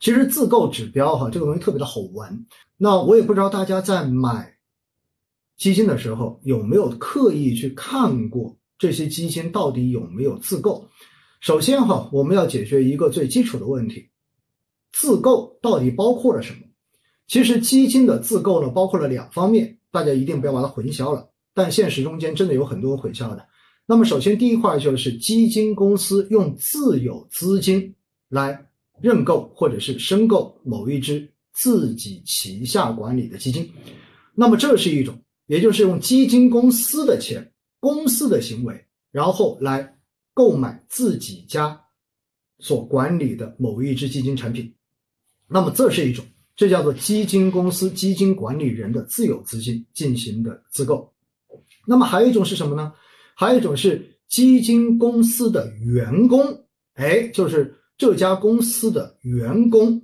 其实自购指标哈，这个东西特别的好玩。那我也不知道大家在买基金的时候有没有刻意去看过这些基金到底有没有自购。首先哈，我们要解决一个最基础的问题：自购到底包括了什么？其实基金的自购呢，包括了两方面，大家一定不要把它混淆了。但现实中间真的有很多混淆的。那么首先第一块就是基金公司用自有资金来认购或者是申购某一只自己旗下管理的基金，那么这是一种，也就是用基金公司的钱、公司的行为，然后来购买自己家所管理的某一只基金产品，那么这是一种。这叫做基金公司基金管理人的自有资金进行的自购，那么还有一种是什么呢？还有一种是基金公司的员工，哎，就是这家公司的员工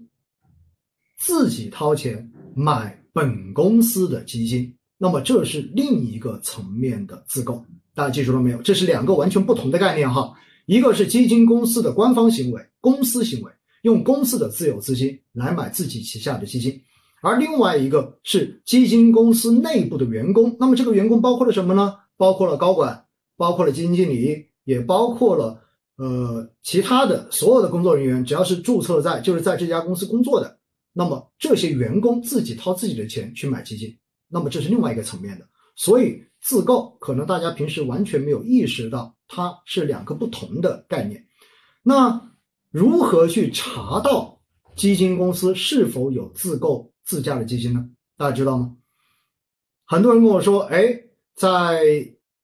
自己掏钱买本公司的基金，那么这是另一个层面的自购，大家记住了没有？这是两个完全不同的概念哈，一个是基金公司的官方行为，公司行为。用公司的自有资金来买自己旗下的基金，而另外一个是基金公司内部的员工。那么这个员工包括了什么呢？包括了高管，包括了基金经理，也包括了呃其他的所有的工作人员。只要是注册在就是在这家公司工作的，那么这些员工自己掏自己的钱去买基金，那么这是另外一个层面的。所以自购可能大家平时完全没有意识到，它是两个不同的概念。那。如何去查到基金公司是否有自购自家的基金呢？大家知道吗？很多人跟我说，哎，在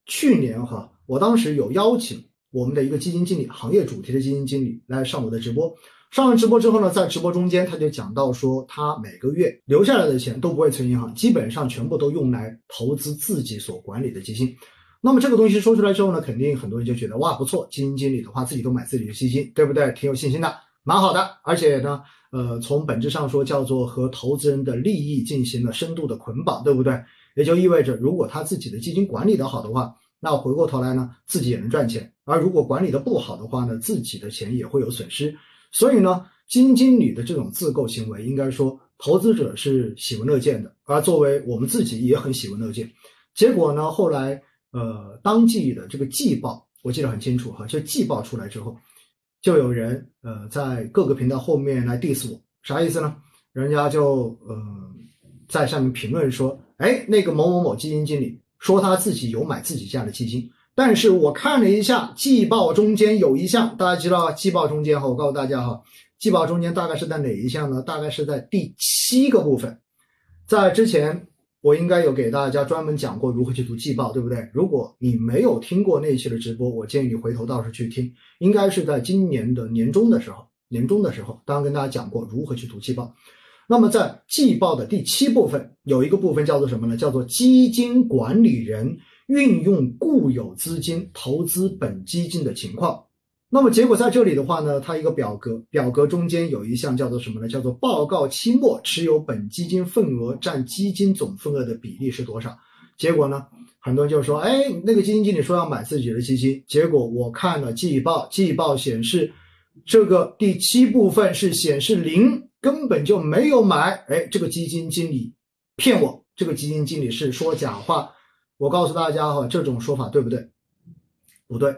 去年哈，我当时有邀请我们的一个基金经理，行业主题的基金经理来上我的直播。上完直播之后呢，在直播中间他就讲到说，他每个月留下来的钱都不会存银行，基本上全部都用来投资自己所管理的基金。那么这个东西说出来之后呢，肯定很多人就觉得哇不错，基金经理的话自己都买自己的基金，对不对？挺有信心的，蛮好的。而且呢，呃，从本质上说叫做和投资人的利益进行了深度的捆绑，对不对？也就意味着，如果他自己的基金管理的好的话，那回过头来呢，自己也能赚钱；而如果管理的不好的话呢，自己的钱也会有损失。所以呢，基金经理的这种自购行为，应该说投资者是喜闻乐见的，而作为我们自己也很喜闻乐见。结果呢，后来。呃，当季的这个季报我记得很清楚哈，就季报出来之后，就有人呃在各个频道后面来 diss 我，啥意思呢？人家就呃在上面评论说，哎，那个某某某基金经理说他自己有买自己家的基金，但是我看了一下季报中间有一项，大家知道季报中间哈，我告诉大家哈，季报中间大概是在哪一项呢？大概是在第七个部分，在之前。我应该有给大家专门讲过如何去读季报，对不对？如果你没有听过那期的直播，我建议你回头到时候去听。应该是在今年的年终的时候，年终的时候，当然跟大家讲过如何去读季报。那么在季报的第七部分，有一个部分叫做什么呢？叫做基金管理人运用固有资金投资本基金的情况。那么结果在这里的话呢，它一个表格，表格中间有一项叫做什么呢？叫做报告期末持有本基金份额占基金总份额的比例是多少？结果呢，很多人就说，哎，那个基金经理说要买自己的基金，结果我看了季报，季报显示这个第七部分是显示零，根本就没有买。哎，这个基金经理骗我，这个基金经理是说假话。我告诉大家哈，这种说法对不对？不对。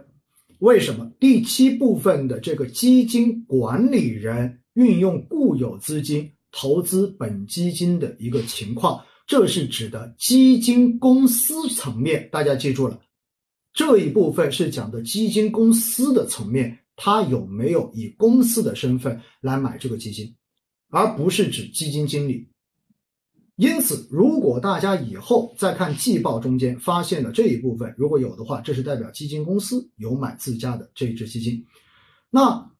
为什么第七部分的这个基金管理人运用固有资金投资本基金的一个情况，这是指的基金公司层面。大家记住了，这一部分是讲的基金公司的层面，他有没有以公司的身份来买这个基金，而不是指基金经理。因此，如果大家以后再看季报中间发现了这一部分，如果有的话，这是代表基金公司有买自家的这一只基金。那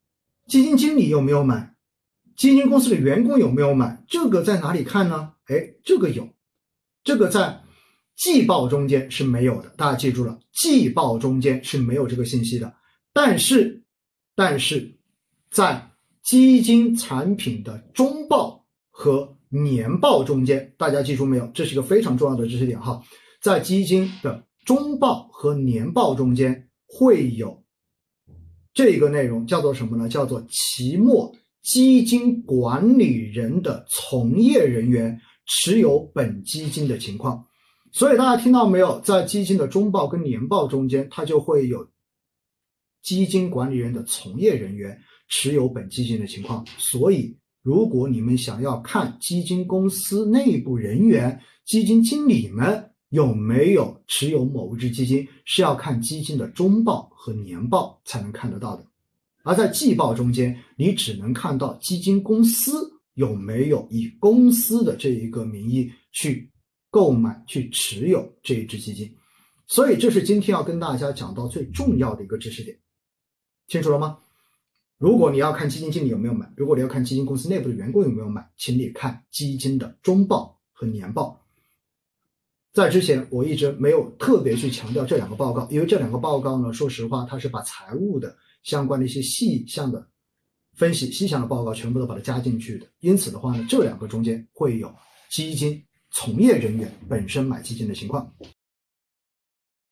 基金经理有没有买？基金公司的员工有没有买？这个在哪里看呢？哎，这个有，这个在季报中间是没有的。大家记住了，季报中间是没有这个信息的。但是，但是在基金产品的中报和年报中间，大家记住没有？这是一个非常重要的知识点哈。在基金的中报和年报中间会有这个内容，叫做什么呢？叫做期末基金管理人的从业人员持有本基金的情况。所以大家听到没有？在基金的中报跟年报中间，它就会有基金管理人的从业人员持有本基金的情况。所以，如果你们想要看基金公司内部人员、基金经理们有没有持有某一只基金，是要看基金的中报和年报才能看得到的。而在季报中间，你只能看到基金公司有没有以公司的这一个名义去。购买去持有这一只基金，所以这是今天要跟大家讲到最重要的一个知识点，清楚了吗？如果你要看基金经理有没有买，如果你要看基金公司内部的员工有没有买，请你看基金的中报和年报。在之前我一直没有特别去强调这两个报告，因为这两个报告呢，说实话，它是把财务的相关的一些细项的分析、细项的报告全部都把它加进去的，因此的话呢，这两个中间会有基金。从业人员本身买基金的情况。